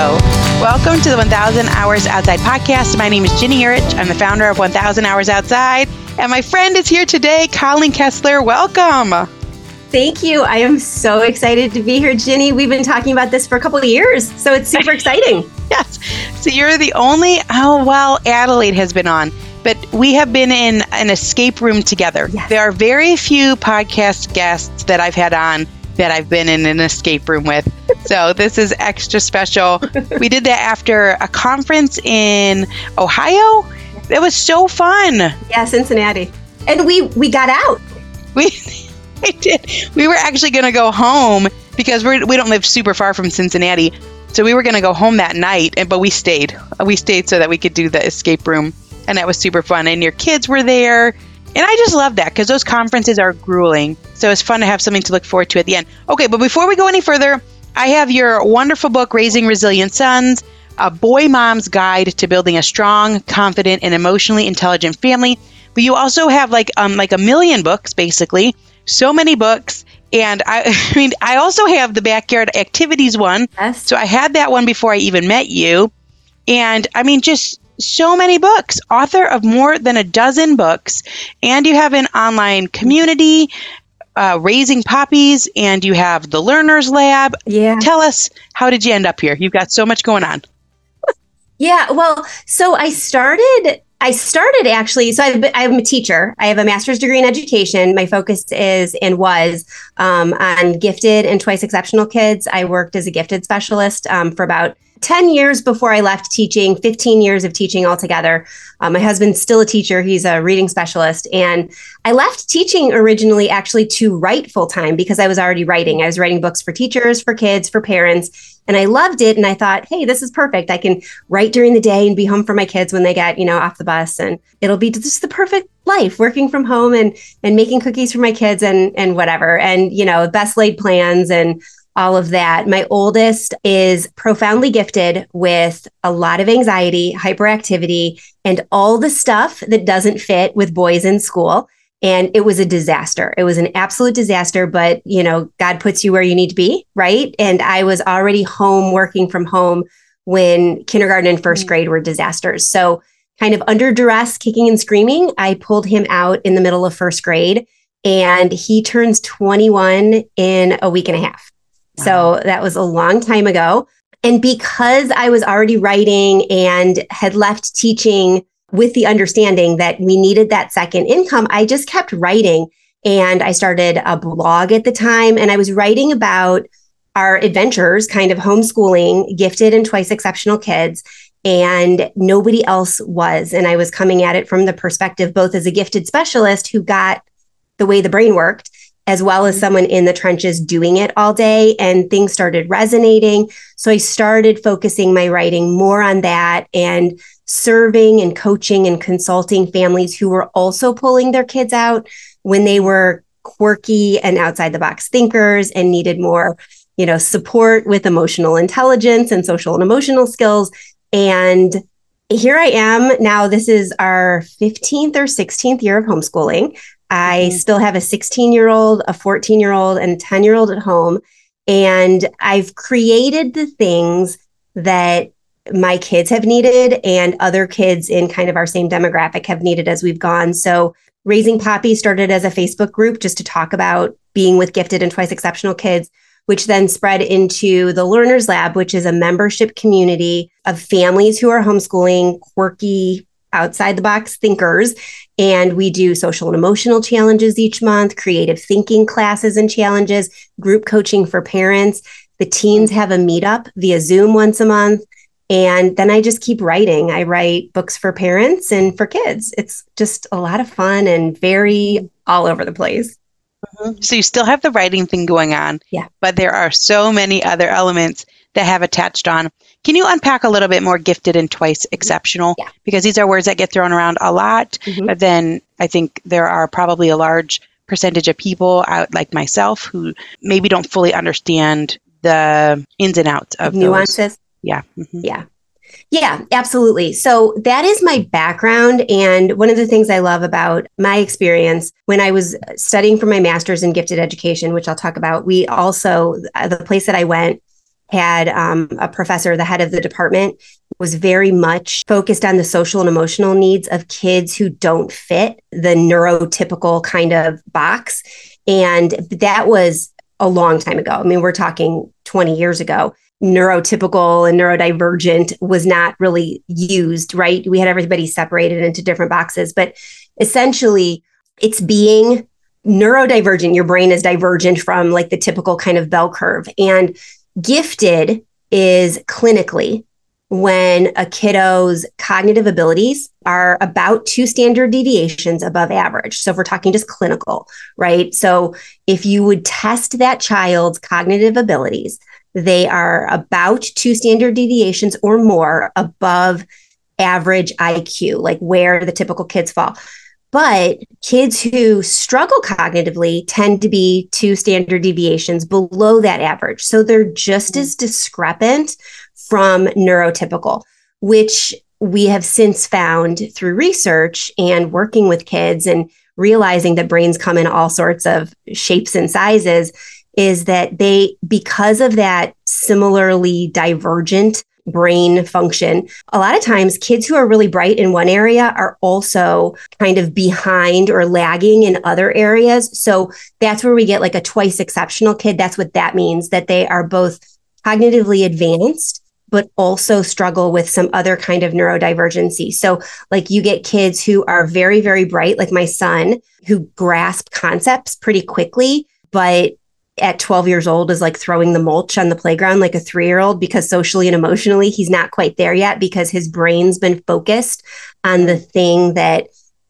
Hello. Welcome to the 1000 Hours Outside podcast. My name is Ginny Yurich. I'm the founder of 1000 Hours Outside. And my friend is here today, Colleen Kessler. Welcome. Thank you. I am so excited to be here, Ginny. We've been talking about this for a couple of years, so it's super exciting. yes. So you're the only, oh, well, Adelaide has been on, but we have been in an escape room together. Yes. There are very few podcast guests that I've had on that I've been in an escape room with. So this is extra special. we did that after a conference in Ohio. It was so fun. Yeah, Cincinnati. And we we got out. We I did. We were actually going to go home because we we don't live super far from Cincinnati. So we were going to go home that night, and but we stayed. We stayed so that we could do the escape room, and that was super fun. And your kids were there, and I just love that because those conferences are grueling. So it's fun to have something to look forward to at the end. Okay, but before we go any further, I have your wonderful book, Raising Resilient Sons, a boy mom's guide to building a strong, confident, and emotionally intelligent family. But you also have like um like a million books, basically. So many books. And I, I mean, I also have the backyard activities one. Yes. So I had that one before I even met you. And I mean, just so many books, author of more than a dozen books, and you have an online community, uh, raising poppies, and you have the Learners Lab. Yeah. Tell us, how did you end up here? You've got so much going on. yeah. Well, so I started. I started actually. So I've been, I'm a teacher. I have a master's degree in education. My focus is and was um, on gifted and twice exceptional kids. I worked as a gifted specialist um, for about 10 years before I left teaching, 15 years of teaching altogether. Uh, my husband's still a teacher, he's a reading specialist. And I left teaching originally actually to write full time because I was already writing. I was writing books for teachers, for kids, for parents. And I loved it. And I thought, hey, this is perfect. I can write during the day and be home for my kids when they get, you know, off the bus. And it'll be just the perfect life working from home and and making cookies for my kids and and whatever. And, you know, best laid plans and all of that. My oldest is profoundly gifted with a lot of anxiety, hyperactivity, and all the stuff that doesn't fit with boys in school. And it was a disaster. It was an absolute disaster, but you know, God puts you where you need to be, right? And I was already home working from home when kindergarten and 1st mm-hmm. grade were disasters. So, kind of under duress, kicking and screaming, I pulled him out in the middle of first grade and he turns 21 in a week and a half. So that was a long time ago. And because I was already writing and had left teaching with the understanding that we needed that second income, I just kept writing. And I started a blog at the time and I was writing about our adventures, kind of homeschooling gifted and twice exceptional kids. And nobody else was. And I was coming at it from the perspective both as a gifted specialist who got the way the brain worked as well as someone in the trenches doing it all day. And things started resonating. So I started focusing my writing more on that and serving and coaching and consulting families who were also pulling their kids out when they were quirky and outside the box thinkers and needed more you know support with emotional intelligence and social and emotional skills and here I am now. This is our 15th or 16th year of homeschooling. I mm-hmm. still have a 16 year old, a 14 year old, and a 10 year old at home. And I've created the things that my kids have needed and other kids in kind of our same demographic have needed as we've gone. So, Raising Poppy started as a Facebook group just to talk about being with gifted and twice exceptional kids, which then spread into the Learners Lab, which is a membership community of families who are homeschooling quirky outside the box thinkers. And we do social and emotional challenges each month, creative thinking classes and challenges, group coaching for parents. The teens have a meetup via Zoom once a month. And then I just keep writing. I write books for parents and for kids. It's just a lot of fun and very all over the place. Mm-hmm. So you still have the writing thing going on. Yeah. But there are so many other elements that have attached on. Can you unpack a little bit more gifted and twice exceptional? Yeah. Because these are words that get thrown around a lot, mm-hmm. but then I think there are probably a large percentage of people out like myself who maybe don't fully understand the ins and outs of nuances. Those. Yeah. Mm-hmm. Yeah. Yeah, absolutely. So that is my background. And one of the things I love about my experience when I was studying for my master's in gifted education, which I'll talk about, we also, uh, the place that I went had um, a professor, the head of the department, was very much focused on the social and emotional needs of kids who don't fit the neurotypical kind of box. And that was a long time ago. I mean, we're talking 20 years ago. Neurotypical and neurodivergent was not really used, right? We had everybody separated into different boxes, but essentially, it's being neurodivergent. Your brain is divergent from like the typical kind of bell curve. And gifted is clinically when a kiddo's cognitive abilities are about two standard deviations above average. So, if we're talking just clinical, right? So, if you would test that child's cognitive abilities, they are about two standard deviations or more above average IQ, like where the typical kids fall. But kids who struggle cognitively tend to be two standard deviations below that average. So they're just mm. as discrepant from neurotypical, which we have since found through research and working with kids and realizing that brains come in all sorts of shapes and sizes is that they, because of that similarly divergent brain function. A lot of times, kids who are really bright in one area are also kind of behind or lagging in other areas. So that's where we get like a twice exceptional kid. That's what that means that they are both cognitively advanced but also struggle with some other kind of neurodivergency. So, like, you get kids who are very, very bright, like my son, who grasp concepts pretty quickly, but at 12 years old is like throwing the mulch on the playground like a three year old because socially and emotionally he's not quite there yet because his brain's been focused on the thing that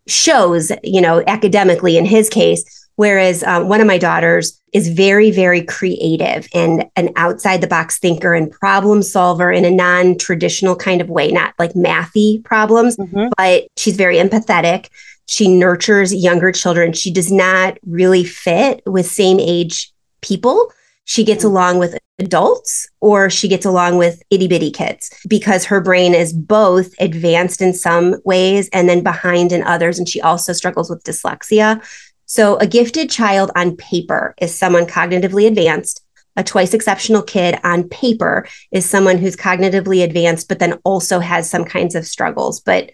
shows, you know, academically in his case. Whereas um, one of my daughters is very, very creative and an outside the box thinker and problem solver in a non traditional kind of way, not like mathy problems, mm-hmm. but she's very empathetic. She nurtures younger children. She does not really fit with same age people. She gets mm. along with adults or she gets along with itty bitty kids because her brain is both advanced in some ways and then behind in others. And she also struggles with dyslexia. So, a gifted child on paper is someone cognitively advanced. A twice exceptional kid on paper is someone who's cognitively advanced, but then also has some kinds of struggles. But.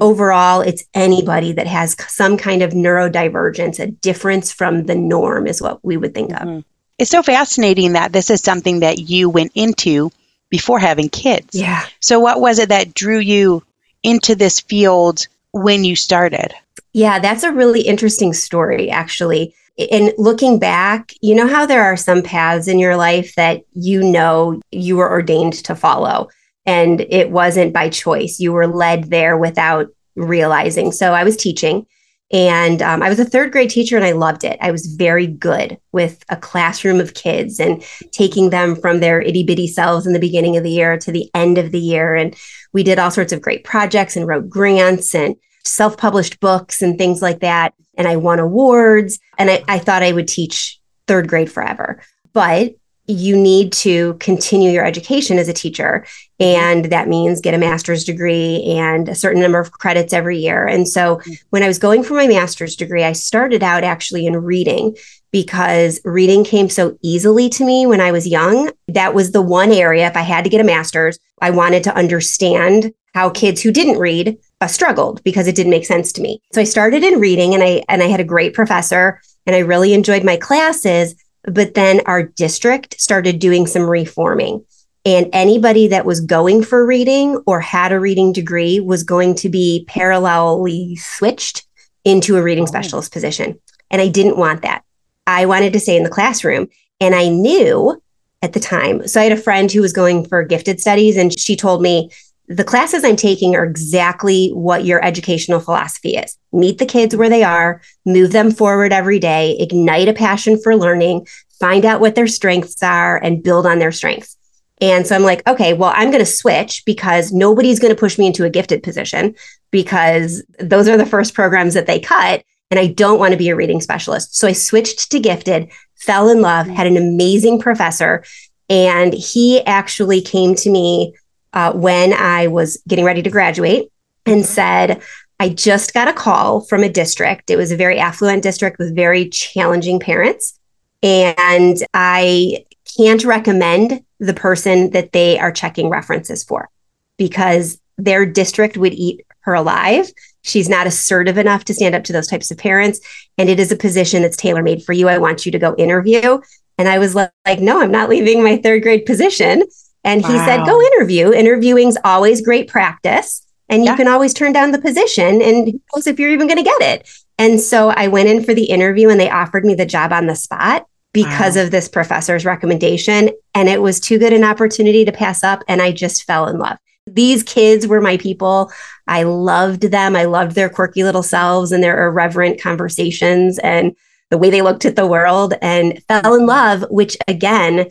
Overall, it's anybody that has some kind of neurodivergence, a difference from the norm is what we would think mm-hmm. of. It's so fascinating that this is something that you went into before having kids. Yeah. So, what was it that drew you into this field when you started? Yeah, that's a really interesting story, actually. And looking back, you know how there are some paths in your life that you know you were ordained to follow and it wasn't by choice. You were led there without realizing. So I was teaching and um, I was a third grade teacher and I loved it. I was very good with a classroom of kids and taking them from their itty bitty selves in the beginning of the year to the end of the year. And we did all sorts of great projects and wrote grants and self published books and things like that. And I won awards and I, I thought I would teach third grade forever. But you need to continue your education as a teacher. And that means get a master's degree and a certain number of credits every year. And so mm. when I was going for my master's degree, I started out actually in reading because reading came so easily to me when I was young. That was the one area, if I had to get a master's, I wanted to understand how kids who didn't read uh, struggled because it didn't make sense to me. So I started in reading and I and I had a great professor and I really enjoyed my classes but then our district started doing some reforming. And anybody that was going for reading or had a reading degree was going to be parallelly switched into a reading oh. specialist position. And I didn't want that. I wanted to stay in the classroom. And I knew at the time. So I had a friend who was going for gifted studies, and she told me, the classes I'm taking are exactly what your educational philosophy is. Meet the kids where they are, move them forward every day, ignite a passion for learning, find out what their strengths are, and build on their strengths. And so I'm like, okay, well, I'm going to switch because nobody's going to push me into a gifted position because those are the first programs that they cut. And I don't want to be a reading specialist. So I switched to gifted, fell in love, had an amazing professor. And he actually came to me uh, when I was getting ready to graduate and mm-hmm. said, I just got a call from a district. It was a very affluent district with very challenging parents. And I can't recommend the person that they are checking references for because their district would eat her alive. She's not assertive enough to stand up to those types of parents. And it is a position that's tailor made for you. I want you to go interview. And I was like, no, I'm not leaving my third grade position. And he wow. said, go interview. Interviewing's always great practice. And you yeah. can always turn down the position and who knows if you're even going to get it. And so I went in for the interview and they offered me the job on the spot because wow. of this professor's recommendation. And it was too good an opportunity to pass up. And I just fell in love. These kids were my people. I loved them. I loved their quirky little selves and their irreverent conversations and the way they looked at the world and fell in love, which again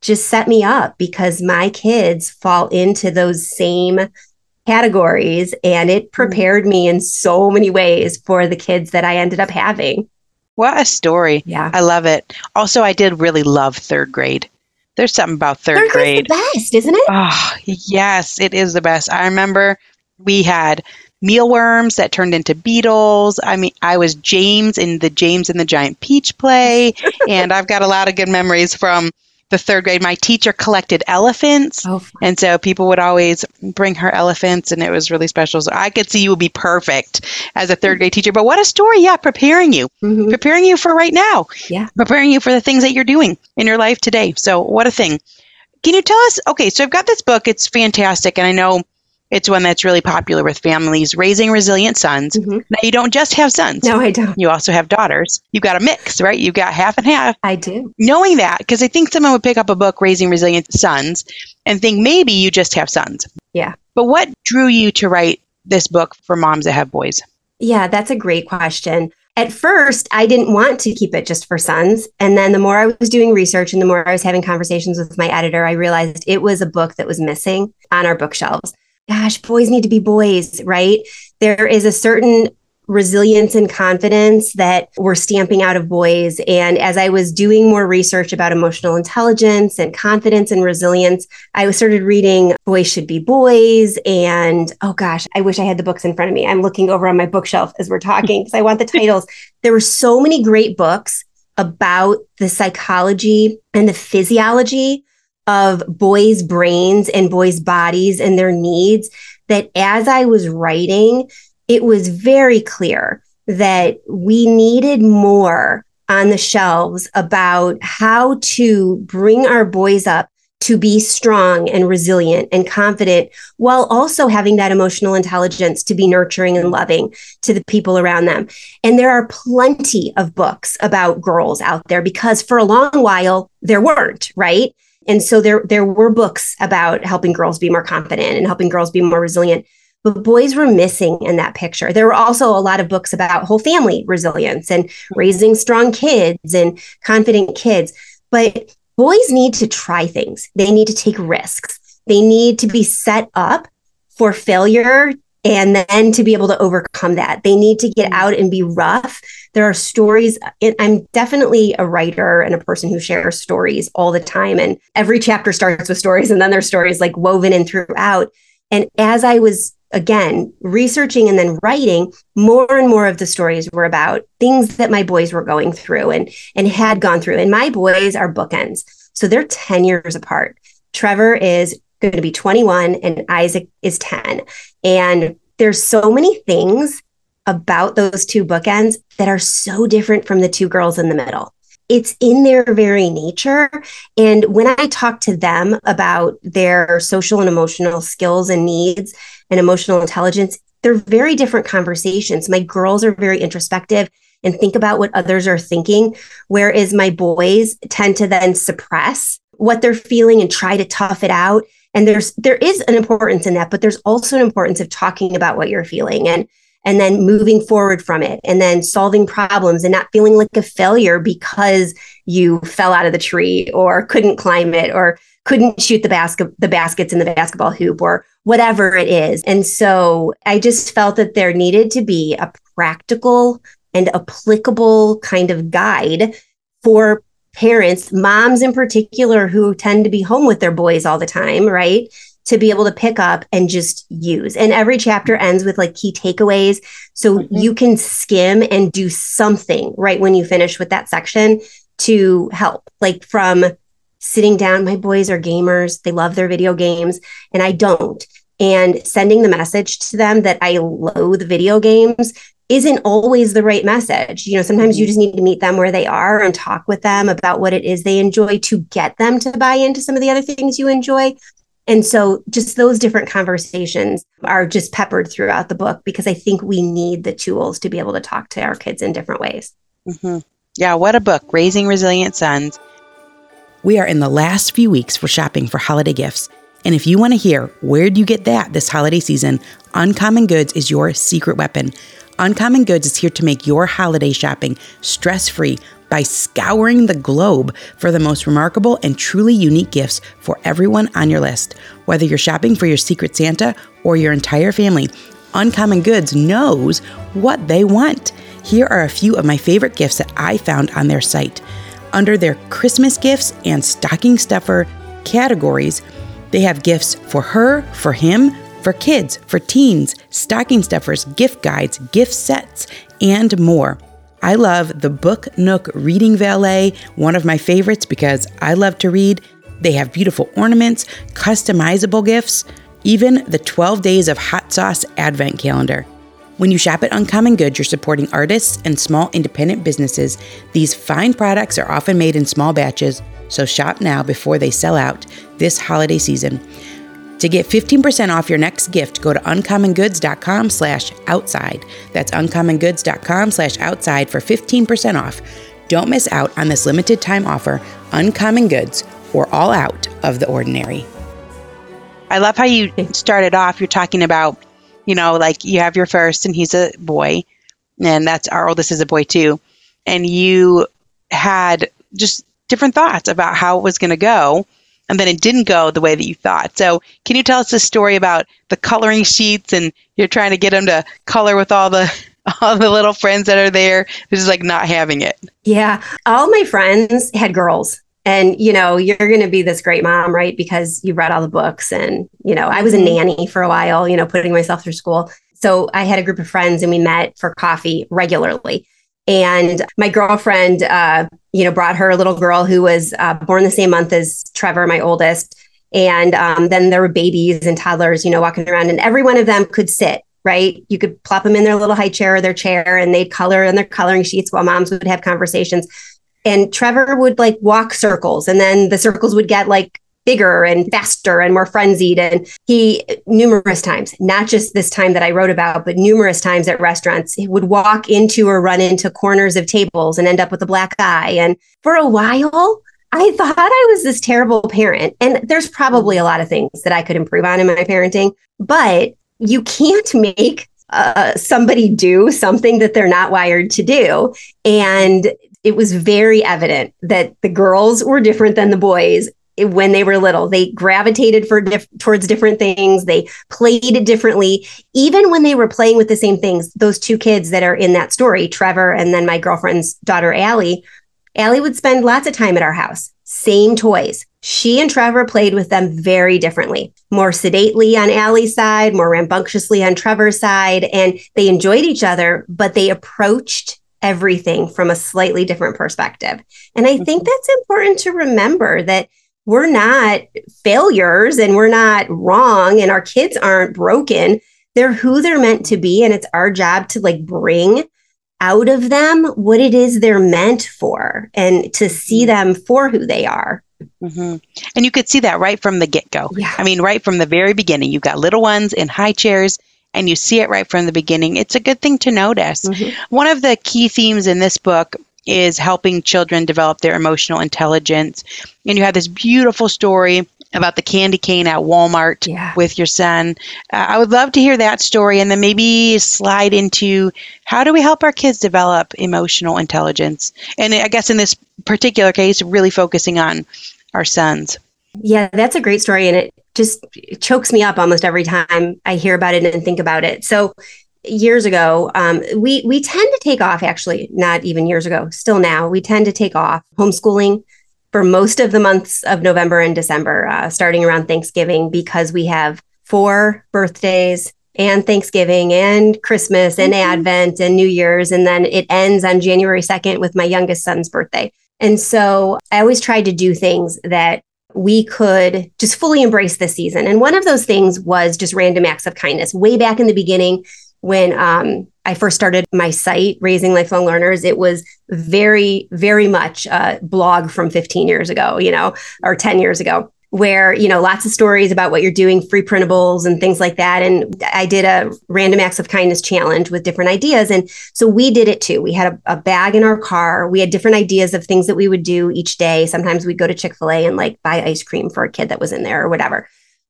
just set me up because my kids fall into those same categories and it mm-hmm. prepared me in so many ways for the kids that I ended up having. What a story. Yeah. I love it. Also, I did really love third grade. There's something about third, third grade. the best, isn't it? Oh, yes, it is the best. I remember we had mealworms that turned into beetles. I mean, I was James in the James and the Giant Peach play, and I've got a lot of good memories from the third grade, my teacher collected elephants. Oh, and so people would always bring her elephants, and it was really special. So I could see you would be perfect as a third grade teacher. But what a story. Yeah, preparing you, mm-hmm. preparing you for right now. Yeah. Preparing you for the things that you're doing in your life today. So what a thing. Can you tell us? Okay, so I've got this book. It's fantastic. And I know it's one that's really popular with families raising resilient sons. Mm-hmm. Now, you don't just have sons. No, I don't. You also have daughters. You've got a mix, right? You've got half and half. I do. Knowing that, because I think someone would pick up a book, Raising Resilient Sons, and think maybe you just have sons. Yeah. But what drew you to write this book for moms that have boys? Yeah, that's a great question. At first, I didn't want to keep it just for sons. And then the more I was doing research and the more I was having conversations with my editor, I realized it was a book that was missing on our bookshelves gosh, boys need to be boys, right? There is a certain resilience and confidence that we're stamping out of boys. And as I was doing more research about emotional intelligence and confidence and resilience, I started reading Boys Should Be Boys. And oh gosh, I wish I had the books in front of me. I'm looking over on my bookshelf as we're talking because I want the titles. There were so many great books about the psychology and the physiology of boys' brains and boys' bodies and their needs that as I was writing, it was very clear that we needed more on the shelves about how to bring our boys up to be strong and resilient and confident while also having that emotional intelligence to be nurturing and loving to the people around them. And there are plenty of books about girls out there because for a long while there weren't, right? And so there, there were books about helping girls be more confident and helping girls be more resilient. But boys were missing in that picture. There were also a lot of books about whole family resilience and mm-hmm. raising strong kids and confident kids. But boys need to try things, they need to take risks, they need to be set up for failure and then to be able to overcome that. They need to get mm-hmm. out and be rough. There are stories. I'm definitely a writer and a person who shares stories all the time. And every chapter starts with stories, and then there's stories like woven in throughout. And as I was again researching and then writing more and more of the stories were about things that my boys were going through and and had gone through and my boys are bookends so they're 10 years apart trevor is going to be 21 and Isaac is 10. And there's so many things about those two bookends that are so different from the two girls in the middle. It's in their very nature. And when I talk to them about their social and emotional skills and needs and emotional intelligence, they're very different conversations. My girls are very introspective and think about what others are thinking, whereas my boys tend to then suppress what they're feeling and try to tough it out and there's there is an importance in that but there's also an importance of talking about what you're feeling and and then moving forward from it and then solving problems and not feeling like a failure because you fell out of the tree or couldn't climb it or couldn't shoot the basket the baskets in the basketball hoop or whatever it is and so i just felt that there needed to be a practical and applicable kind of guide for parents, moms in particular, who tend to be home with their boys all the time, right? To be able to pick up and just use. And every chapter ends with like key takeaways. So mm-hmm. you can skim and do something right when you finish with that section to help, like from sitting down. My boys are gamers, they love their video games, and I don't. And sending the message to them that I loathe video games isn't always the right message. You know, sometimes you mm-hmm. just need to meet them where they are and talk with them about what it is they enjoy to get them to buy into some of the other things you enjoy. And so just those different conversations are just peppered throughout the book because I think we need the tools to be able to talk to our kids in different ways. Mm-hmm. Yeah, what a book, Raising Resilient Sons. We are in the last few weeks for shopping for holiday gifts. And if you want to hear where do you get that this holiday season, Uncommon Goods is your secret weapon. Uncommon Goods is here to make your holiday shopping stress free by scouring the globe for the most remarkable and truly unique gifts for everyone on your list. Whether you're shopping for your secret Santa or your entire family, Uncommon Goods knows what they want. Here are a few of my favorite gifts that I found on their site. Under their Christmas gifts and stocking stuffer categories, they have gifts for her, for him, for kids, for teens, stocking stuffers, gift guides, gift sets, and more. I love the Book Nook Reading Valet, one of my favorites because I love to read. They have beautiful ornaments, customizable gifts, even the 12 Days of Hot Sauce Advent Calendar. When you shop at Uncommon Goods, you're supporting artists and small independent businesses. These fine products are often made in small batches, so shop now before they sell out this holiday season. To get 15% off your next gift, go to uncommongoods.com slash outside. That's uncommongoods.com slash outside for 15% off. Don't miss out on this limited time offer, Uncommon Goods, or all out of the ordinary. I love how you started off. You're talking about, you know, like you have your first and he's a boy, and that's our oldest oh, is a boy too. And you had just different thoughts about how it was going to go and then it didn't go the way that you thought. So, can you tell us a story about the coloring sheets and you're trying to get them to color with all the all the little friends that are there who's like not having it? Yeah, all my friends had girls. And you know, you're going to be this great mom, right? Because you read all the books and, you know, I was a mm-hmm. nanny for a while, you know, putting myself through school. So, I had a group of friends and we met for coffee regularly. And my girlfriend, uh, you know, brought her a little girl who was uh, born the same month as Trevor, my oldest. And um, then there were babies and toddlers, you know, walking around, and every one of them could sit, right? You could plop them in their little high chair or their chair, and they'd color on their coloring sheets while moms would have conversations. And Trevor would like walk circles, and then the circles would get like bigger and faster and more frenzied. And he, numerous times, not just this time that I wrote about, but numerous times at restaurants, he would walk into or run into corners of tables and end up with a black eye. And for a while, I thought I was this terrible parent. And there's probably a lot of things that I could improve on in my parenting, but you can't make uh, somebody do something that they're not wired to do. And it was very evident that the girls were different than the boys when they were little. They gravitated for towards different things. They played it differently. Even when they were playing with the same things, those two kids that are in that story, Trevor and then my girlfriend's daughter, Allie, Allie would spend lots of time at our house. Same toys. She and Trevor played with them very differently, more sedately on Allie's side, more rambunctiously on Trevor's side. And they enjoyed each other, but they approached everything from a slightly different perspective. And I think mm-hmm. that's important to remember that we're not failures and we're not wrong and our kids aren't broken. They're who they're meant to be. And it's our job to like bring out of them what it is they're meant for and to see mm-hmm. them for who they are. Mm-hmm. And you could see that right from the get go. Yeah. I mean, right from the very beginning, you've got little ones in high chairs and you see it right from the beginning. It's a good thing to notice. Mm-hmm. One of the key themes in this book is helping children develop their emotional intelligence. And you have this beautiful story about the candy cane at Walmart yeah. with your son. Uh, I would love to hear that story and then maybe slide into how do we help our kids develop emotional intelligence? And I guess in this particular case, really focusing on our sons. Yeah, that's a great story. And it just chokes me up almost every time I hear about it and think about it. So, years ago, um, we we tend to take off. Actually, not even years ago, still now, we tend to take off homeschooling for most of the months of November and December, uh, starting around Thanksgiving, because we have four birthdays and Thanksgiving and Christmas and mm-hmm. Advent and New Year's, and then it ends on January second with my youngest son's birthday. And so I always tried to do things that we could just fully embrace this season. And one of those things was just random acts of kindness. Way back in the beginning, when um, I first started my site, Raising Lifelong Learners, it was very, very much a blog from 15 years ago, you know, or 10 years ago where you know lots of stories about what you're doing free printables and things like that. And i did a random acts of kindness challenge with different ideas. And so we did it too. We had a, a, bag in our car. We had different ideas of things that we would do each day. Sometimes we'd go to chick-fil-a and like buy ice cream for a kid that was in there or whatever.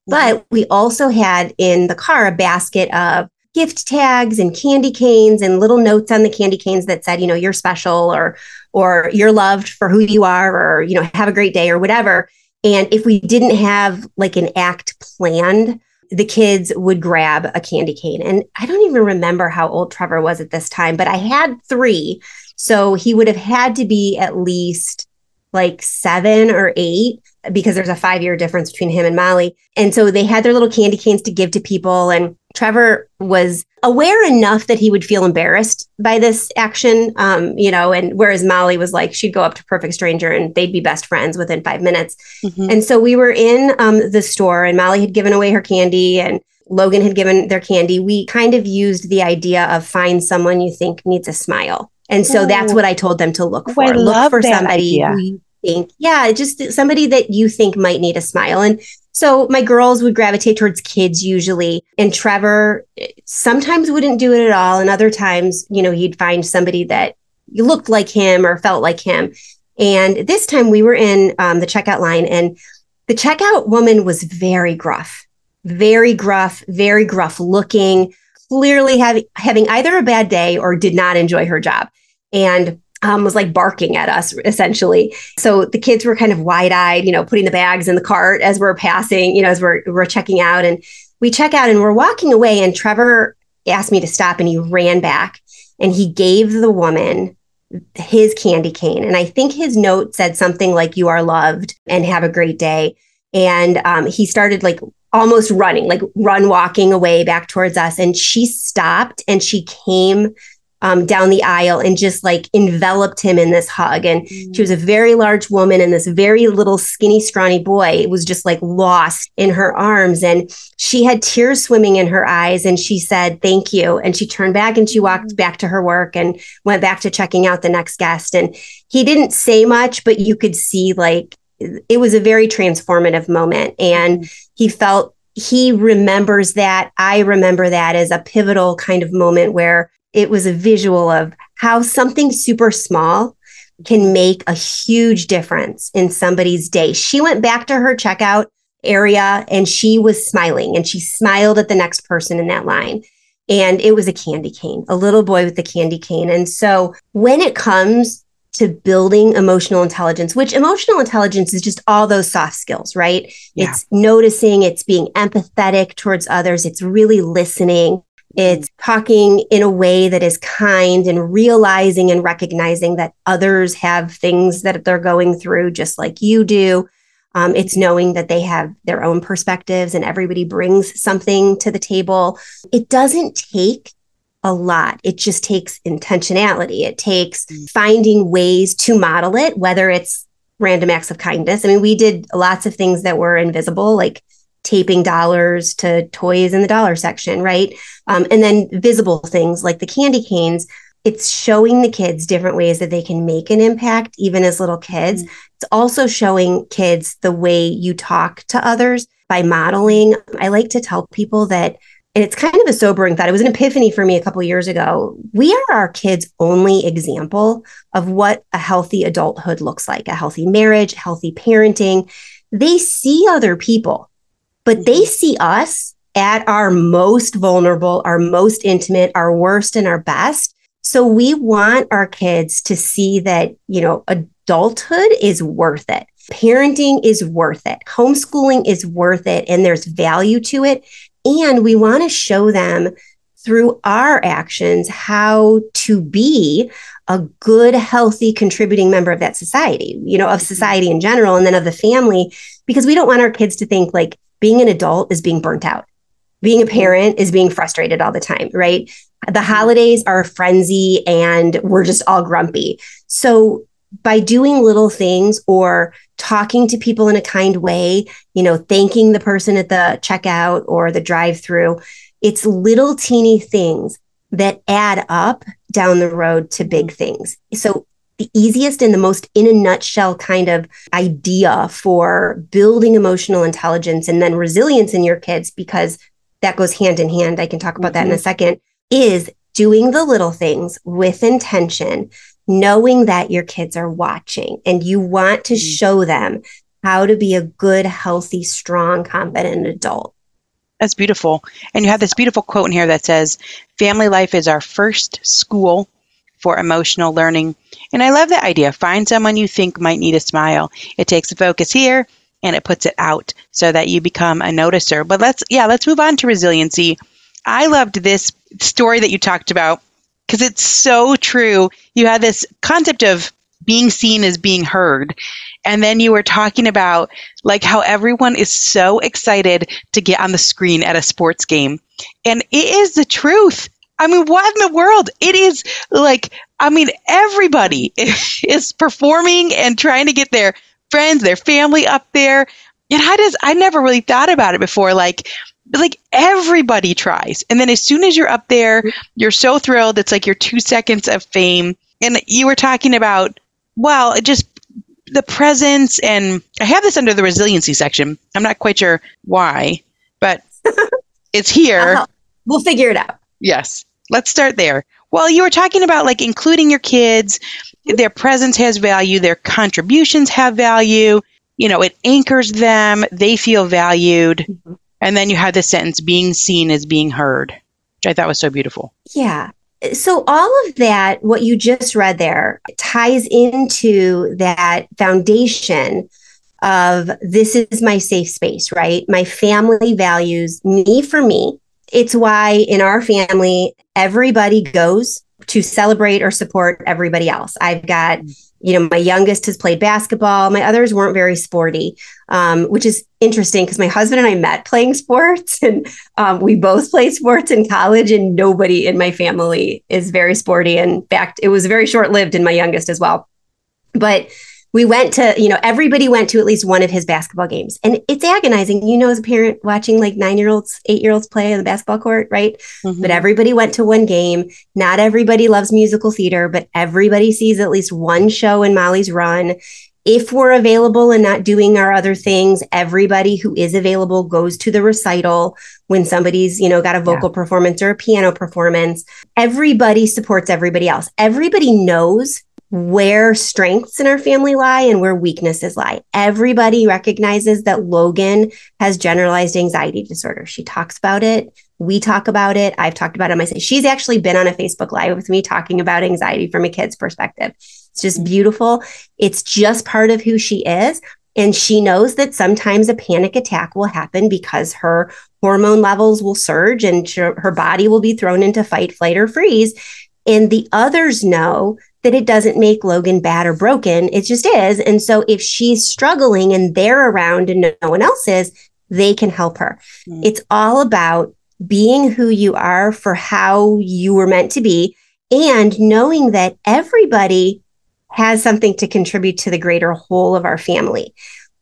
But we also had in the car a basket of gift tags and candy canes and little notes on the candy canes that said you know you're special or or you're loved for who you are or you know have a great day or whatever and if we didn't have like an act planned, the kids would grab a candy cane. And I don't even remember how old Trevor was at this time, but I had three. So he would have had to be at least like seven or eight because there's a five year difference between him and Molly. And so they had their little candy canes to give to people. And Trevor was aware enough that he would feel embarrassed by this action, um, you know, and whereas Molly was like, she'd go up to perfect stranger and they'd be best friends within five minutes. Mm-hmm. And so we were in um, the store and Molly had given away her candy and Logan had given their candy. We kind of used the idea of find someone you think needs a smile. And so Ooh. that's what I told them to look for. Oh, look for somebody idea. who you think, yeah, just somebody that you think might need a smile. And so my girls would gravitate towards kids usually. And Trevor sometimes wouldn't do it at all. And other times, you know, he'd find somebody that looked like him or felt like him. And this time we were in um, the checkout line and the checkout woman was very gruff, very gruff, very gruff looking, clearly have, having either a bad day or did not enjoy her job. And um, was like barking at us essentially. So the kids were kind of wide eyed, you know, putting the bags in the cart as we're passing, you know, as we're, we're checking out. And we check out and we're walking away. And Trevor asked me to stop and he ran back and he gave the woman his candy cane. And I think his note said something like, You are loved and have a great day. And um, he started like almost running, like run walking away back towards us. And she stopped and she came um, down the aisle and just like enveloped him in this hug. And mm. she was a very large woman, and this very little skinny, scrawny boy was just like lost in her arms. And she had tears swimming in her eyes. And she said, Thank you. And she turned back and she walked mm. back to her work and went back to checking out the next guest. And he didn't say much, but you could see like it was a very transformative moment. And mm. he felt he remembers that. I remember that as a pivotal kind of moment where it was a visual of how something super small can make a huge difference in somebody's day. She went back to her checkout area and she was smiling and she smiled at the next person in that line. And it was a candy cane, a little boy with a candy cane. And so when it comes to building emotional intelligence, which emotional intelligence is just all those soft skills, right? Yeah. It's noticing, it's being empathetic towards others, it's really listening, it's talking in a way that is kind and realizing and recognizing that others have things that they're going through just like you do. Um, it's knowing that they have their own perspectives and everybody brings something to the table. It doesn't take a lot. It just takes intentionality. It takes mm. finding ways to model it, whether it's random acts of kindness. I mean, we did lots of things that were invisible, like taping dollars to toys in the dollar section, right? Um, and then visible things like the candy canes. It's showing the kids different ways that they can make an impact, even as little kids. Mm-hmm. It's also showing kids the way you talk to others by modeling. I like to tell people that and it's kind of a sobering thought. It was an epiphany for me a couple years ago. We are our kids' only example of what a healthy adulthood looks like a healthy marriage, healthy parenting. They see other people but they mm-hmm. see us at our most vulnerable, our most intimate, our worst and our best. So we want our kids to see that, you know, adulthood is worth it. Parenting is worth it. Homeschooling is worth it. And there's value to it. And we want to show them through our actions how to be a good, healthy, contributing member of that society, you know, of society in general, and then of the family, because we don't want our kids to think like, being an adult is being burnt out. Being a mm-hmm. parent is being frustrated all the time, right? The mm-hmm. holidays are a frenzy and we're just all grumpy. So by doing little things or talking to people in a kind way, you know, thanking the person at the checkout or the drive through, it's little teeny things that add up down the road to big things. So the easiest and the most in a nutshell kind of idea for building emotional intelligence and then resilience in your kids, because that goes hand in hand. I can talk about mm-hmm. that in a mm-hmm. second, is doing the little things with intention, knowing that your kids are watching and you want to mm-hmm. show them how to be a good, healthy, strong, confident adult. That's beautiful. And you have this beautiful quote in here that says, Family life is our first school for emotional learning. And I love that idea. Find someone you think might need a smile. It takes the focus here and it puts it out so that you become a noticer. But let's, yeah, let's move on to resiliency. I loved this story that you talked about because it's so true. You had this concept of being seen as being heard. And then you were talking about like how everyone is so excited to get on the screen at a sports game. And it is the truth. I mean, what in the world? It is like, I mean, everybody is performing and trying to get their friends, their family up there. And I just, I never really thought about it before. Like, like everybody tries. And then as soon as you're up there, you're so thrilled. It's like your two seconds of fame. And you were talking about, well, it just the presence and I have this under the resiliency section. I'm not quite sure why, but it's here. We'll figure it out. Yes. Let's start there. Well, you were talking about like including your kids, their presence has value, their contributions have value, you know, it anchors them, they feel valued. Mm-hmm. And then you have the sentence being seen as being heard, which I thought was so beautiful. Yeah. So, all of that, what you just read there, ties into that foundation of this is my safe space, right? My family values me for me. It's why in our family, everybody goes to celebrate or support everybody else. I've got you know, my youngest has played basketball. My others weren't very sporty, um, which is interesting because my husband and I met playing sports, and um, we both played sports in college. And nobody in my family is very sporty. In fact, it was very short lived in my youngest as well. But we went to, you know, everybody went to at least one of his basketball games. And it's agonizing, you know, as a parent watching like nine year olds, eight year olds play on the basketball court, right? Mm-hmm. But everybody went to one game. Not everybody loves musical theater, but everybody sees at least one show in Molly's Run. If we're available and not doing our other things, everybody who is available goes to the recital when somebody's, you know, got a vocal yeah. performance or a piano performance. Everybody supports everybody else. Everybody knows where strengths in our family lie and where weaknesses lie. Everybody recognizes that Logan has generalized anxiety disorder. She talks about it. We talk about it. I've talked about it myself. She's actually been on a Facebook Live with me talking about anxiety from a kid's perspective. It's just beautiful. It's just part of who she is. And she knows that sometimes a panic attack will happen because her hormone levels will surge and her body will be thrown into fight, flight, or freeze. And the others know that it doesn't make Logan bad or broken. It just is. And so if she's struggling and they're around and no one else is, they can help her. Mm. It's all about being who you are for how you were meant to be and knowing that everybody has something to contribute to the greater whole of our family.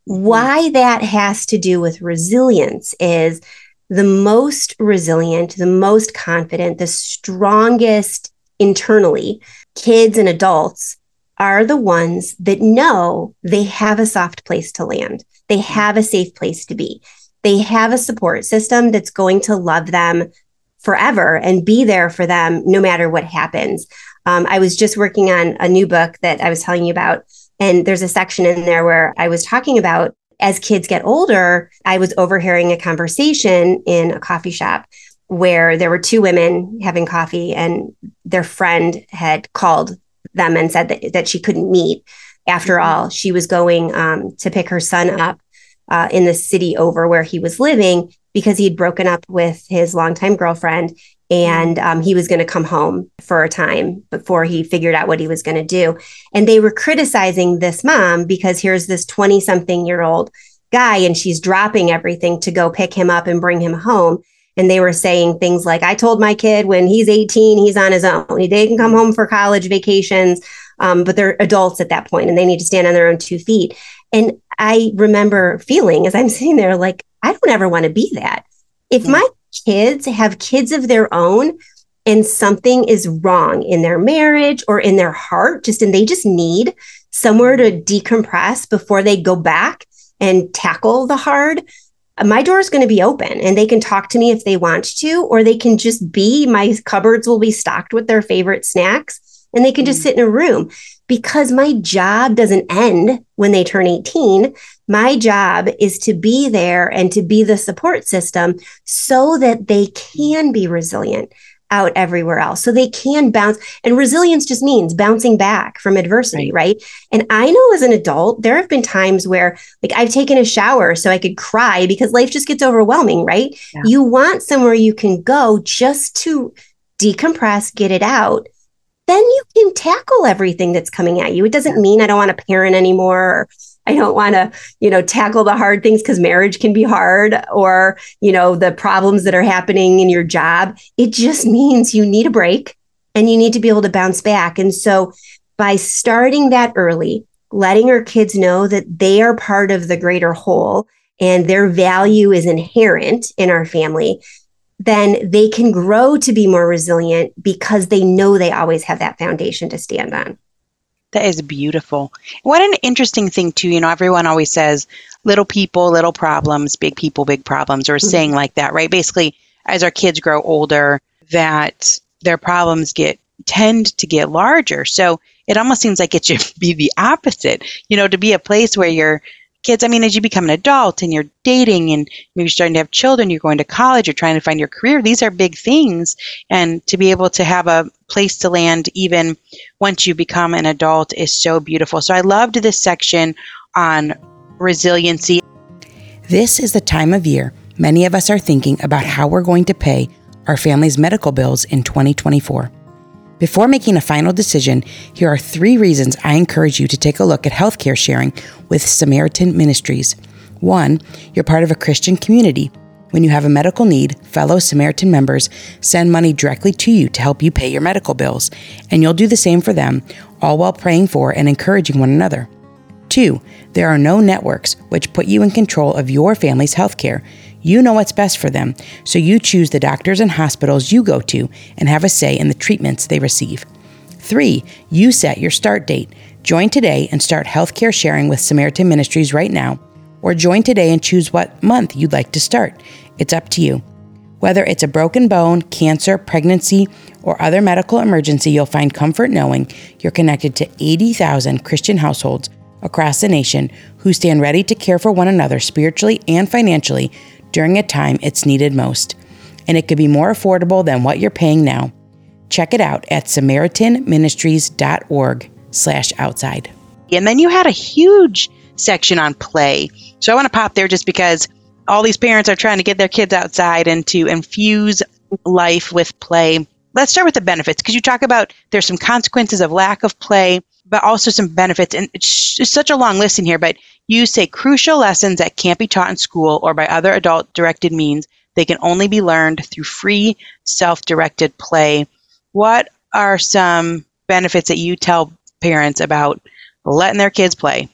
Mm. Why that has to do with resilience is the most resilient, the most confident, the strongest internally kids and adults are the ones that know they have a soft place to land. They have a safe place to be. They have a support system that's going to love them forever and be there for them no matter what happens. Um, I was just working on a new book that I was telling you about, and there's a section in there where I was talking about as kids get older, I was overhearing a conversation in a coffee shop where there were two women having coffee and their friend had called them and said that, that she couldn't meet. After mm-hmm. all, she was going um, to pick her son up uh, in the city over where he was living because he'd broken up with his longtime girlfriend and um, he was going to come home for a time before he figured out what he was going to do. And they were criticizing this mom because here's this 20 something year old guy and she's dropping everything to go pick him up and bring him home and they were saying things like, I told my kid when he's 18, he's on his own. They can come home for college vacations. um, but they're adults at that point and they need to stand on their own two feet. And I remember feeling as I'm sitting there, like, I don't ever want to be that. If mm-hmm. my kids have kids of their own and something is wrong in their marriage or in their heart, just and they just need somewhere to decompress before they go back and tackle the hard, my door is going to be open and they can talk to me if they want to, or they can just be, my cupboards will be stocked with their favorite snacks and they can just mm. sit in a room because my job doesn't end when they turn 18. My job is to be there and to be the support system so that they can be resilient out everywhere else. So they can bounce. And resilience just means bouncing back from adversity, right. right? And I know as an adult, there have been times where like I've taken a shower so I could cry because life just gets overwhelming, right? Yeah. You want somewhere you can go just to decompress, get it out. Then you can tackle everything that's coming at you. It doesn't mean I don't want to parent anymore I don't want to, you know, tackle the hard things because marriage can be hard or, you know, the problems that are happening in your job. It just means you need a break and you need to be able to bounce back. And so by starting that early, letting our kids know that they are part of the greater whole and their value is inherent in our family, then they can grow to be more resilient because they know they always have that foundation to stand on. That is beautiful. What an interesting thing, too. You know, everyone always says little people, little problems, big people, big problems, or mm-hmm. saying like that, right? Basically, as our kids grow older, that their problems get tend to get larger. So it almost seems like it should be the opposite, you know, to be a place where you're kids, I mean, as you become an adult and you're dating and you're starting to have children, you're going to college, you're trying to find your career, these are big things. And to be able to have a place to land even once you become an adult is so beautiful. So I loved this section on resiliency. This is the time of year many of us are thinking about how we're going to pay our family's medical bills in 2024. Before making a final decision, here are three reasons I encourage you to take a look at healthcare sharing with Samaritan Ministries. One, you're part of a Christian community. When you have a medical need, fellow Samaritan members send money directly to you to help you pay your medical bills, and you'll do the same for them, all while praying for and encouraging one another. Two, there are no networks which put you in control of your family's health care. You know what's best for them, so you choose the doctors and hospitals you go to and have a say in the treatments they receive. Three, you set your start date. Join today and start healthcare sharing with Samaritan Ministries right now, or join today and choose what month you'd like to start. It's up to you. Whether it's a broken bone, cancer, pregnancy, or other medical emergency, you'll find comfort knowing you're connected to 80,000 Christian households across the nation who stand ready to care for one another spiritually and financially during a time it's needed most. And it could be more affordable than what you're paying now. Check it out at samaritanministries.org slash outside. And then you had a huge section on play. So I want to pop there just because all these parents are trying to get their kids outside and to infuse life with play. Let's start with the benefits because you talk about there's some consequences of lack of play but also some benefits. And it's, such a long list in here, but you say crucial lessons that can't be taught in school or by other adult directed means. They can only be learned through free, self directed play. What are some benefits that you tell parents about letting their kids play?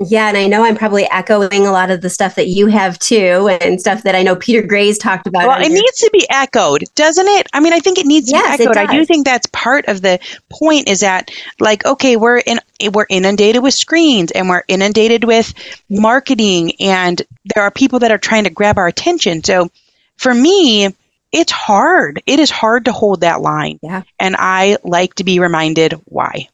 Yeah, and I know I'm probably echoing a lot of the stuff that you have too, and stuff that I know Peter Gray's talked about. Well, it needs to be echoed, doesn't it? I mean, I think it needs to yes, be echoed. I do think that's part of the point. Is that like okay, we're in we're inundated with screens and we're inundated with marketing, and there are people that are trying to grab our attention. So, for me, it's hard. It is hard to hold that line. Yeah, and I like to be reminded why.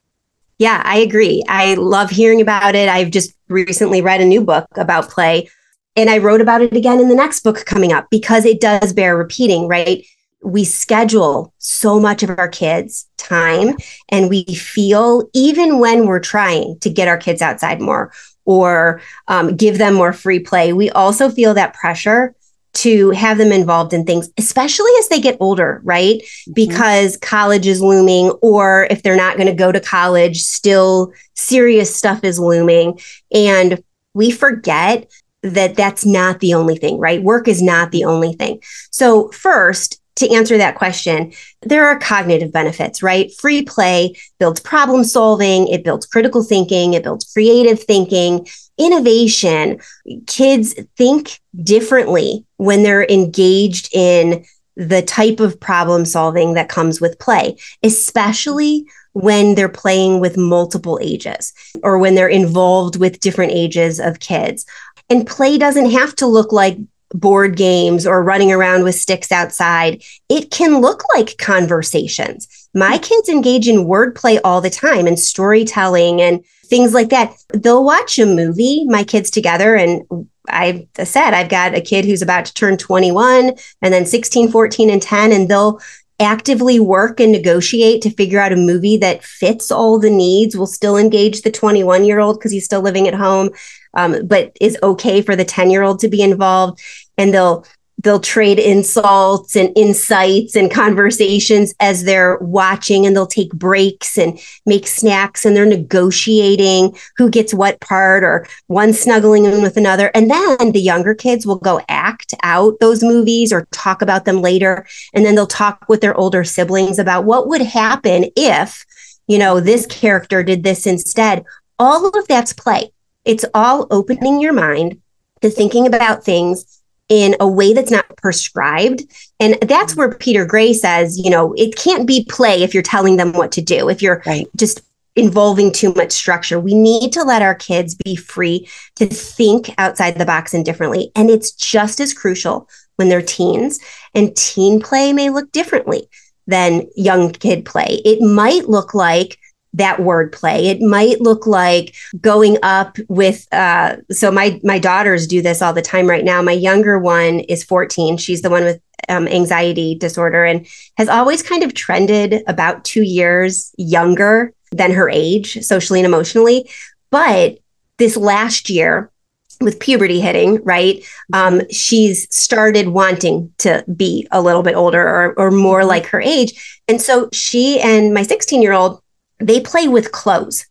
Yeah, I agree. I love hearing about it. I've just recently read a new book about play, and I wrote about it again in the next book coming up because it does bear repeating, right? We schedule so much of our kids' time, and we feel, even when we're trying to get our kids outside more or um, give them more free play, we also feel that pressure to have them involved in things, especially as they get older, right? Mm-hmm. Because college is looming, or if they're not going to go to college, still serious stuff is looming. And we forget that that's not the only thing, right? Work is not the only thing. So, first, to answer that question, there are cognitive benefits, right? Free play builds problem solving, it builds critical thinking, it builds creative thinking, innovation. Kids think differently when they're engaged in the type of problem solving that comes with play, especially when they're playing with multiple ages or when they're involved with different ages of kids. And play doesn't have to look like board games or running around with sticks outside. It can look like conversations. My kids engage in wordplay all the time and storytelling and things like that. They'll watch a movie, my kids together, and I said, I've got a kid who's about to turn 21 and then 16, 14, and 10, and they'll actively work and negotiate to figure out a movie that fits all the needs will still engage the 21 year old because he's still living at home um, but is okay for the 10 year old to be involved and they'll they'll trade insults and insights and conversations as they're watching and they'll take breaks and make snacks and they're negotiating who gets what part or one snuggling in with another. And then the younger kids will go act out those movies or talk about them later. And then they'll talk with their older siblings about what would happen if you know this character did this instead. All of that's play. It's all opening your mind to thinking about things in a way that's not prescribed. And that's where Peter Gray says, you know, it can't be play if you're telling them what to do, if you're right. just involving too much structure. We need to let our kids be free to think outside the box and differently. And it's just as crucial when they're teens. And teen play may look differently than young kid play. It might look like that wordplay. It might look like going up with uh so my my daughters do this all the time right now. My younger one is 14. She's the one with um, anxiety disorder and has always kind of trended about 2 years younger than her age socially and emotionally. But this last year with puberty hitting, right? Um, she's started wanting to be a little bit older or, or more like her age. And so she and my 16 year old they play with clothes.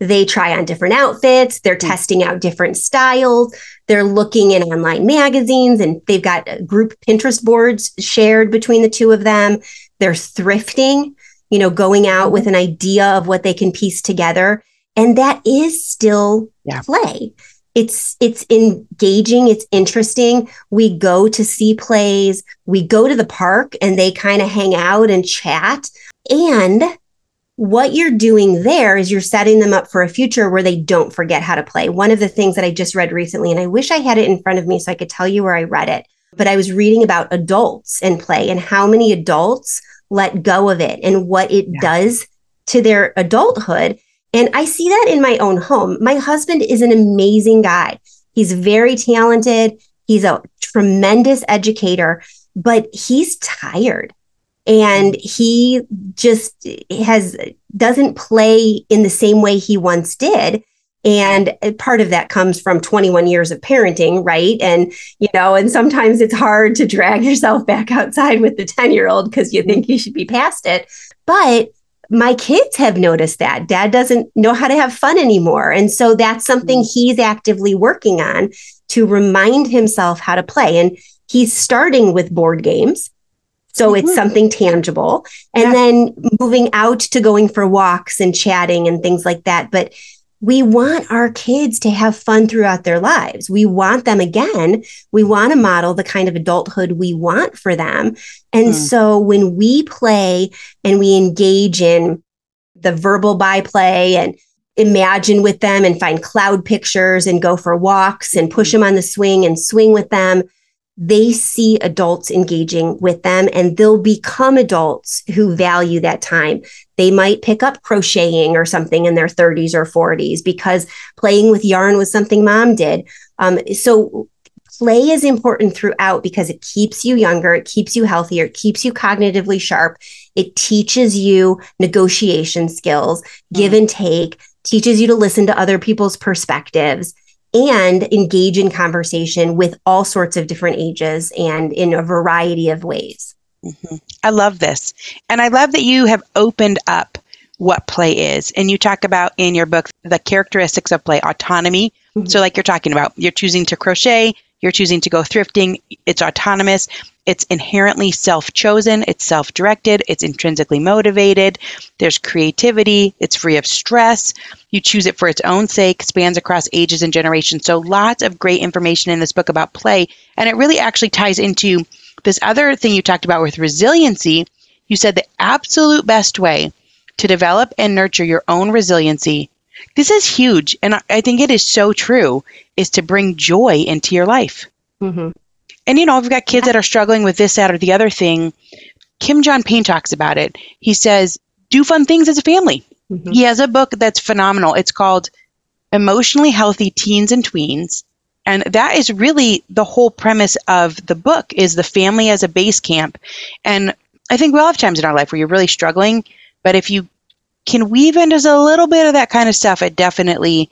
They try on different outfits. They're mm-hmm. testing out different styles. They're looking in online magazines and they've got group Pinterest boards shared between the two of them. They're thrifting, you know, going out with an idea of what they can piece together. And that is still yeah. play. It's it's engaging, it's interesting. We go to see plays, we go to the park and they kind of hang out and chat. And what you're doing there is you're setting them up for a future where they don't forget how to play. One of the things that I just read recently, and I wish I had it in front of me so I could tell you where I read it, but I was reading about adults and play and how many adults let go of it and what it yeah. does to their adulthood. And I see that in my own home. My husband is an amazing guy. He's very talented. He's a tremendous educator, but he's tired and he just has doesn't play in the same way he once did. And part of that comes from 21 years of parenting right? And you know and sometimes it's hard to drag yourself back outside with the 10 year old because you think you should be past it. But my kids have noticed that. Dad doesn't know how to have fun anymore. And so that's something mm. he's actively working on to remind himself how to play. And he's starting with board games so mm-hmm. it's something tangible. And yeah. then moving out to going for walks and chatting and things like that. But we want our kids to have fun throughout their lives. We want them again. We want to model the kind of adulthood we want for them. And mm. so when we play and we engage in the verbal byplay and imagine with them and find cloud pictures and go for walks and push mm. them on the swing and swing with them, they see adults engaging with them and they'll become adults who value that time. They might pick up crocheting or something in their 30s or 40s because playing with yarn was something mom did. Um, so play is important throughout because it keeps you younger, it keeps you healthier, it keeps you cognitively sharp, it teaches you negotiation skills, give mm. and take, teaches you to listen to other people's perspectives and engage in conversation with all sorts of different ages and in a variety of ways. Mm-hmm. I love this. And I love that you have opened up what play is. And you talk about in your book the characteristics of play autonomy. Mm-hmm. So, like you're talking about, you're choosing to crochet, You're choosing to go thrifting. It's autonomous. It's inherently self chosen. It's self directed. It's intrinsically motivated. There's creativity. It's free of stress. You choose it for its own sake, spans across ages and generations. So, lots of great information in this book about play. And it really actually ties into this other thing you talked about with resiliency. You said the absolute best way to develop and nurture your own resiliency. This is huge. And I think it is so true is to bring joy into your life. Mm-hmm. And you know, i've got kids that are struggling with this, that, or the other thing. Kim John Payne talks about it. He says, do fun things as a family. Mm-hmm. He has a book that's phenomenal. It's called Emotionally Healthy Teens and Tweens. And that is really the whole premise of the book is the family as a base camp. And I think we all have times in our life where you're really struggling, but if you can weave in just a little bit of that kind of stuff, it definitely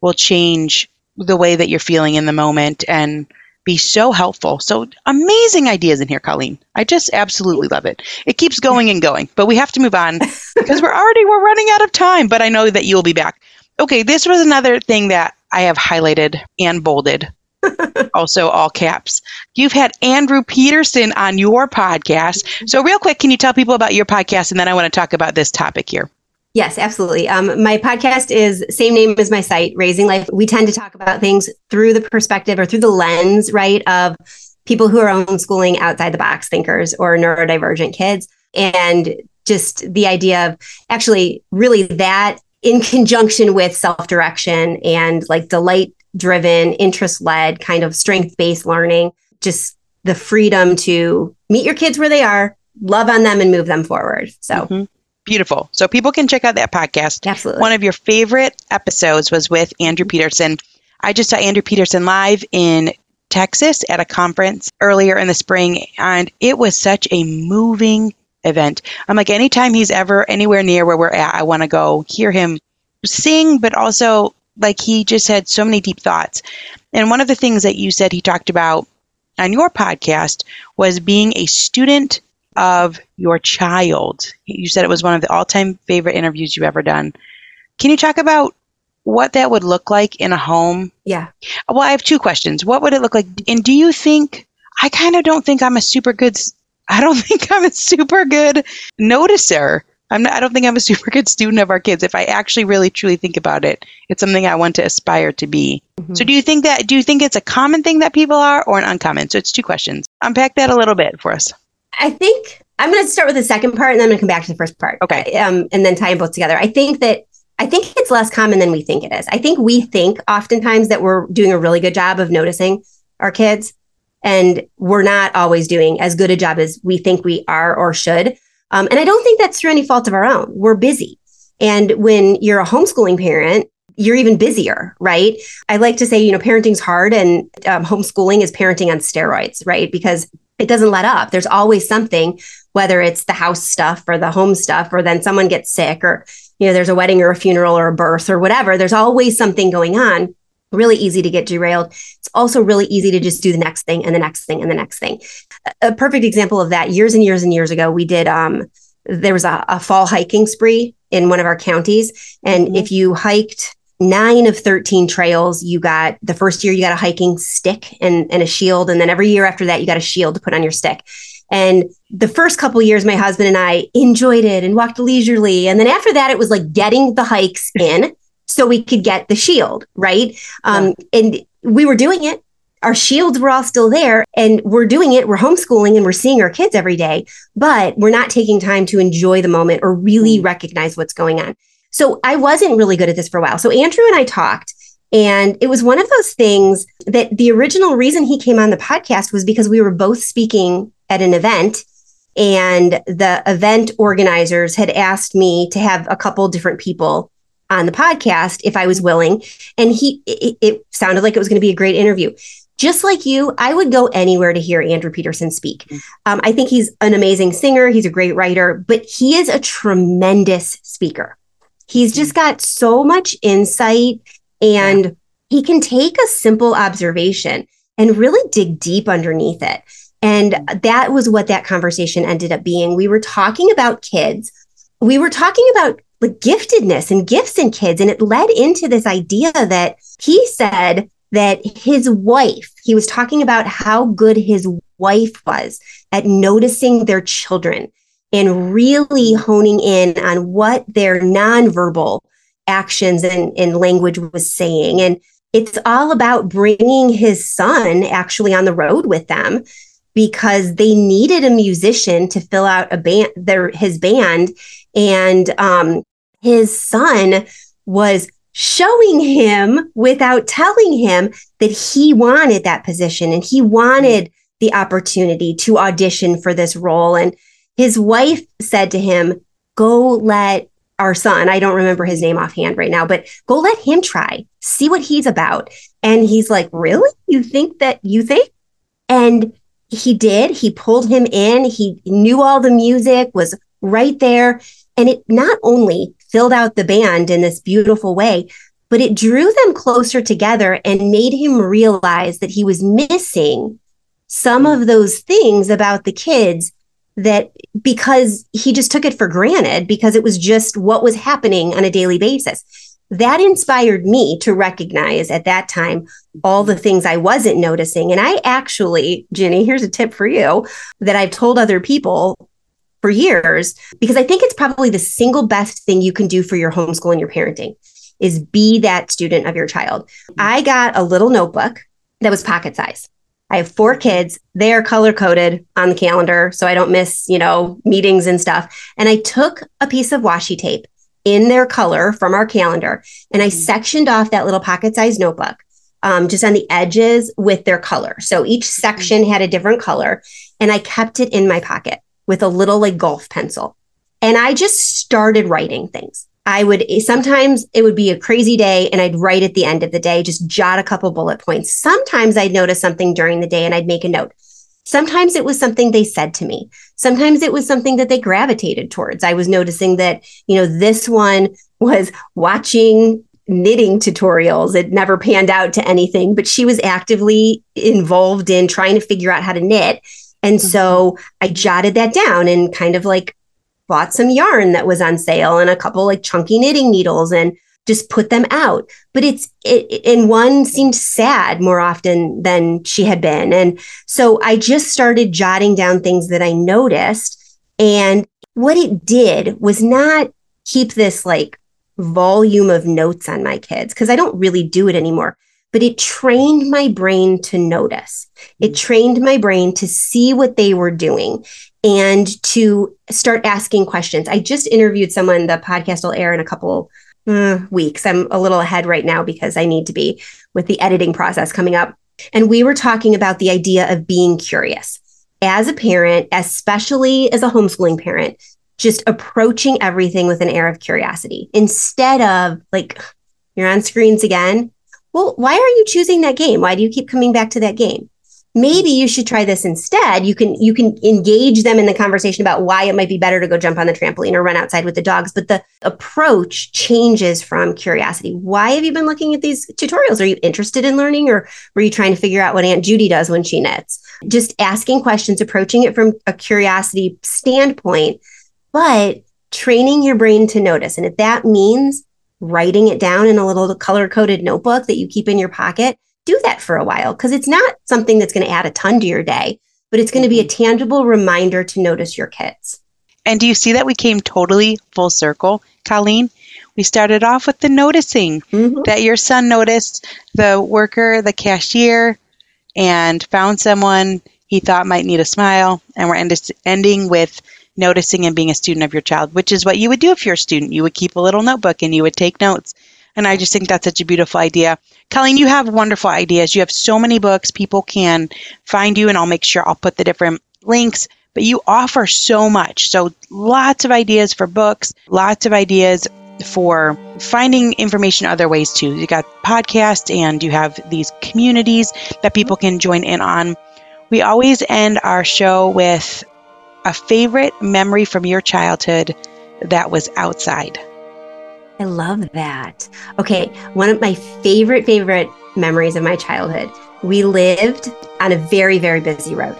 will change the way that you're feeling in the moment and be so helpful. So amazing ideas in here, Colleen. I just absolutely love it. It keeps going and going, but we have to move on because we're already we're running out of time. But I know that you'll be back. Okay, this was another thing that I have highlighted and bolded. also all caps. You've had Andrew Peterson on your podcast. So real quick, can you tell people about your podcast and then I want to talk about this topic here. Yes, absolutely. Um, my podcast is same name as my site, Raising Life. We tend to talk about things through the perspective or through the lens, right, of people who are homeschooling outside the box thinkers or neurodivergent kids. And just the idea of actually really that in conjunction with self direction and like delight driven, interest led kind of strength based learning, just the freedom to meet your kids where they are, love on them, and move them forward. So. Mm-hmm. Beautiful. So people can check out that podcast. Absolutely. One of your favorite episodes was with Andrew Peterson. I just saw Andrew Peterson live in Texas at a conference earlier in the spring, and it was such a moving event. I'm like, anytime he's ever anywhere near where we're at, I want to go hear him sing, but also like he just had so many deep thoughts. And one of the things that you said he talked about on your podcast was being a student of your child. You said it was one of the all time favorite interviews you've ever done. Can you talk about what that would look like in a home? Yeah. Well, I have two questions. What would it look like? And do you think, I kind of don't think I'm a super good, I don't think I'm a super good noticer. I'm not, I don't think I'm a super good student of our kids. If I actually really truly think about it, it's something I want to aspire to be. Mm-hmm. So do you think that, do you think it's a common thing that people are or an uncommon? So it's two questions. Unpack that a little bit for us. I think I'm going to start with the second part and then I'm going to come back to the first part. Okay. Um, and then tie them both together. I think that I think it's less common than we think it is. I think we think oftentimes that we're doing a really good job of noticing our kids, and we're not always doing as good a job as we think we are or should. Um, and I don't think that's through any fault of our own. We're busy. And when you're a homeschooling parent, you're even busier, right? I like to say, you know, parenting's hard and um, homeschooling is parenting on steroids, right? Because it doesn't let up. There's always something, whether it's the house stuff or the home stuff, or then someone gets sick, or, you know, there's a wedding or a funeral or a birth or whatever. There's always something going on. Really easy to get derailed. It's also really easy to just do the next thing and the next thing and the next thing. A perfect example of that years and years and years ago, we did, um, there was a, a fall hiking spree in one of our counties. And mm-hmm. if you hiked nine of 13 trails you got the first year you got a hiking stick and, and a shield and then every year after that you got a shield to put on your stick. And the first couple years my husband and i enjoyed it and walked leisurely. And then after that it was like getting the hikes in so we could get the shield right? Um, and we were doing it. Our shields were all still there and we're doing it. We're homeschooling and we're seeing our kids every day but we're not taking time to enjoy the moment or really mm. recognize what's going on so I wasn't really good at this for a while. So Andrew and I talked, and it was one of those things that the original reason he came on the podcast was because we were both speaking at an event. And the event organizers had asked me to have a couple different people on the podcast if I was willing. And he, it, it sounded like it was going to be a great interview just like you, I would go anywhere to hear Andrew Peterson speak. Um, I think he's an amazing singer. He's a great writer, but he is a tremendous speaker. He's just got so much insight and he can take a simple observation and really dig deep underneath it. And that was what that conversation ended up being. We were talking about kids. We were talking about like giftedness and gifts in kids. And it led into this idea that he said that his wife, he was talking about how good his wife was at noticing their children and really honing in on what their nonverbal actions and, and language was saying. And it's all about bringing his son actually on the road with them because they needed a musician to fill out a band their his band and um his son was showing him without telling him that he wanted that position and he wanted the opportunity to audition for this role and his wife said to him go let our son i don't remember his name offhand right now but go let him try see what he's about and he's like really you think that you think and he did. He pulled him in. He knew all the music, was right there. And it not only filled out the band in this beautiful way, but it drew them closer together and made him realize that he was missing some of those things about the kids that because he just took it for granted because it was just what was happening on a daily basis that inspired me to recognize at that time all the things I wasn't noticing. And I actually, Ginny, here's a tip for you that I've told other people for years, because I think it's probably the single best thing you can do for your homeschool and your parenting is be that student of your child. Mm-hmm. I got a little notebook that was pocket size. I have four kids. They are color coded on the calendar so I don't miss, you know, meetings and stuff. And I took a piece of washi tape in their color from our calendar. And I mm-hmm. sectioned off that little pocket sized notebook um, just on the edges with their color. So each mm-hmm. section had a different color. And I kept it in my pocket with a little like golf pencil. And I just started writing things. I would sometimes it would be a crazy day and I'd write at the end of the day, just jot a couple bullet points. Sometimes I'd notice something during the day and I'd make a note. Sometimes it was something they said to me. Sometimes it was something that they gravitated towards. I was noticing that, you know, this one was watching knitting tutorials. It never panned out to anything, but she was actively involved in trying to figure out how to knit. And mm-hmm. so I jotted that down and kind of like bought some yarn that was on sale and a couple like chunky knitting needles and just put them out. But it's, it, and one seemed sad more often than she had been. And so I just started jotting down things that I noticed. And what it did was not keep this like volume of notes on my kids, because I don't really do it anymore. But it trained my brain to notice. It mm. trained my brain to see what they were doing and to start asking questions. I just interviewed someone, the podcast will air in a couple uh, weeks. I'm a little ahead right now because I need to be with the editing process coming up. And we were talking about the idea of being curious as a parent, especially as a homeschooling parent, just approaching everything with an air of curiosity instead of like, you're on screens again. Well, why are you choosing that game? Why do you keep coming back to that game? Maybe you should try this instead. You can you can engage them in the conversation about why it might be better to go jump on the trampoline or run outside with the dogs but the approach changes from curiosity. Why have you been looking at these tutorials? Are you interested in learning or were you trying to figure out what aunt judy does when she knits? Just asking questions approaching it from a curiosity standpoint but training your brain to notice. And if that means writing it down in a little color coded notebook that you keep in your pocket do that for a while because it's not something that's going to add a ton to your day, but it's going to be a mm-hmm. tangible reminder to notice your kids. And do you see that we came totally full circle, Colleen? We started off with the noticing mm-hmm. that your son noticed the worker, the cashier, and found someone he thought might need a smile. And we're end- ending with noticing and being a student of your child, which is what you would do if you're a student. You would keep a little notebook and you would take notes. And I just think that's such a beautiful idea. Colleen, you have wonderful ideas. You have so many books. People can find you, and I'll make sure I'll put the different links. But you offer so much. So lots of ideas for books, lots of ideas for finding information other ways too. You got podcasts and you have these communities that people can join in on. We always end our show with a favorite memory from your childhood that was outside. I love that. Okay, one of my favorite, favorite memories of my childhood. We lived on a very, very busy road,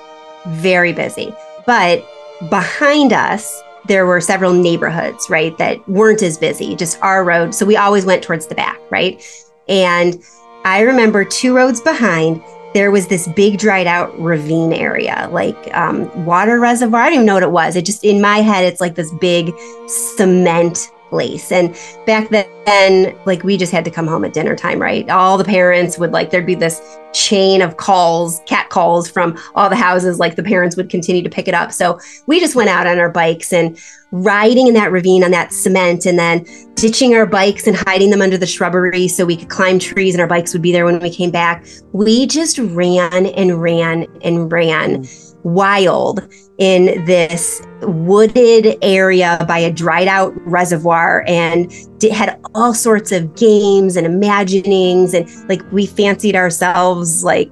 very busy. But behind us, there were several neighborhoods, right, that weren't as busy, just our road. So we always went towards the back, right? And I remember two roads behind, there was this big dried out ravine area, like um, water reservoir. I don't even know what it was. It just, in my head, it's like this big cement place. And back then, like we just had to come home at dinner time, right? All the parents would like, there'd be this chain of calls, cat calls from all the houses, like the parents would continue to pick it up. So we just went out on our bikes and riding in that ravine on that cement and then ditching our bikes and hiding them under the shrubbery so we could climb trees and our bikes would be there when we came back. We just ran and ran and ran mm. Wild in this wooded area by a dried out reservoir and it had all sorts of games and imaginings and like we fancied ourselves like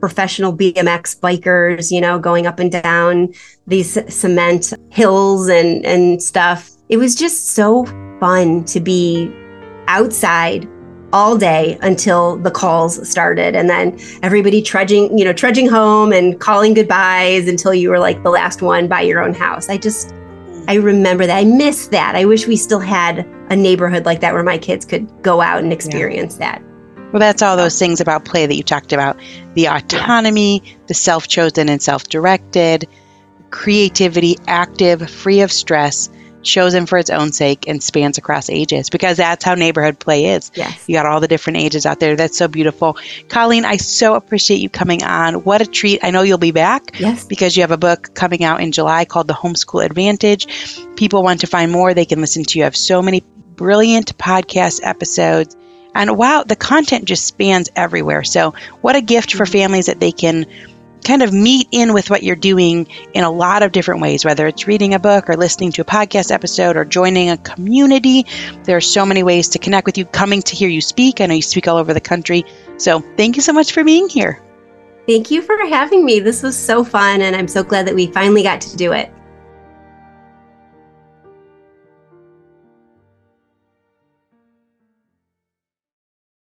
professional BMX bikers, you know, going up and down these cement hills and and stuff. It was just so fun to be outside all day until the calls started. And then everybody trudging you know trudging home and calling goodbyes until you were like the last one by your own house. I just i remember that. I miss that. I wish we still had a neighborhood like that where my kids could go out and experience yeah. that. Well that's all those things about play that you talked about. The autonomy yeah. the self-chosen and self-directed creativity active free of stress chosen for its own sake and spans across ages because that's how neighborhood play is. Yes. You got all the different ages out there. That's so beautiful. Colleen, I so appreciate you coming on. What a treat. I know you'll be back. Yes. Because you have a book coming out in July called The Homeschool Advantage. People want to find more, they can listen to you. have so many brilliant podcast episodes. And wow, the content just spans everywhere. So, what a gift for mm-hmm. families that they can kind of meet in with what you're doing in a lot of different ways, whether it's reading a book or listening to a podcast episode or joining a community. There are so many ways to connect with you, coming to hear you speak. I know you speak all over the country. So thank you so much for being here. Thank you for having me. This was so fun, and I'm so glad that we finally got to do it.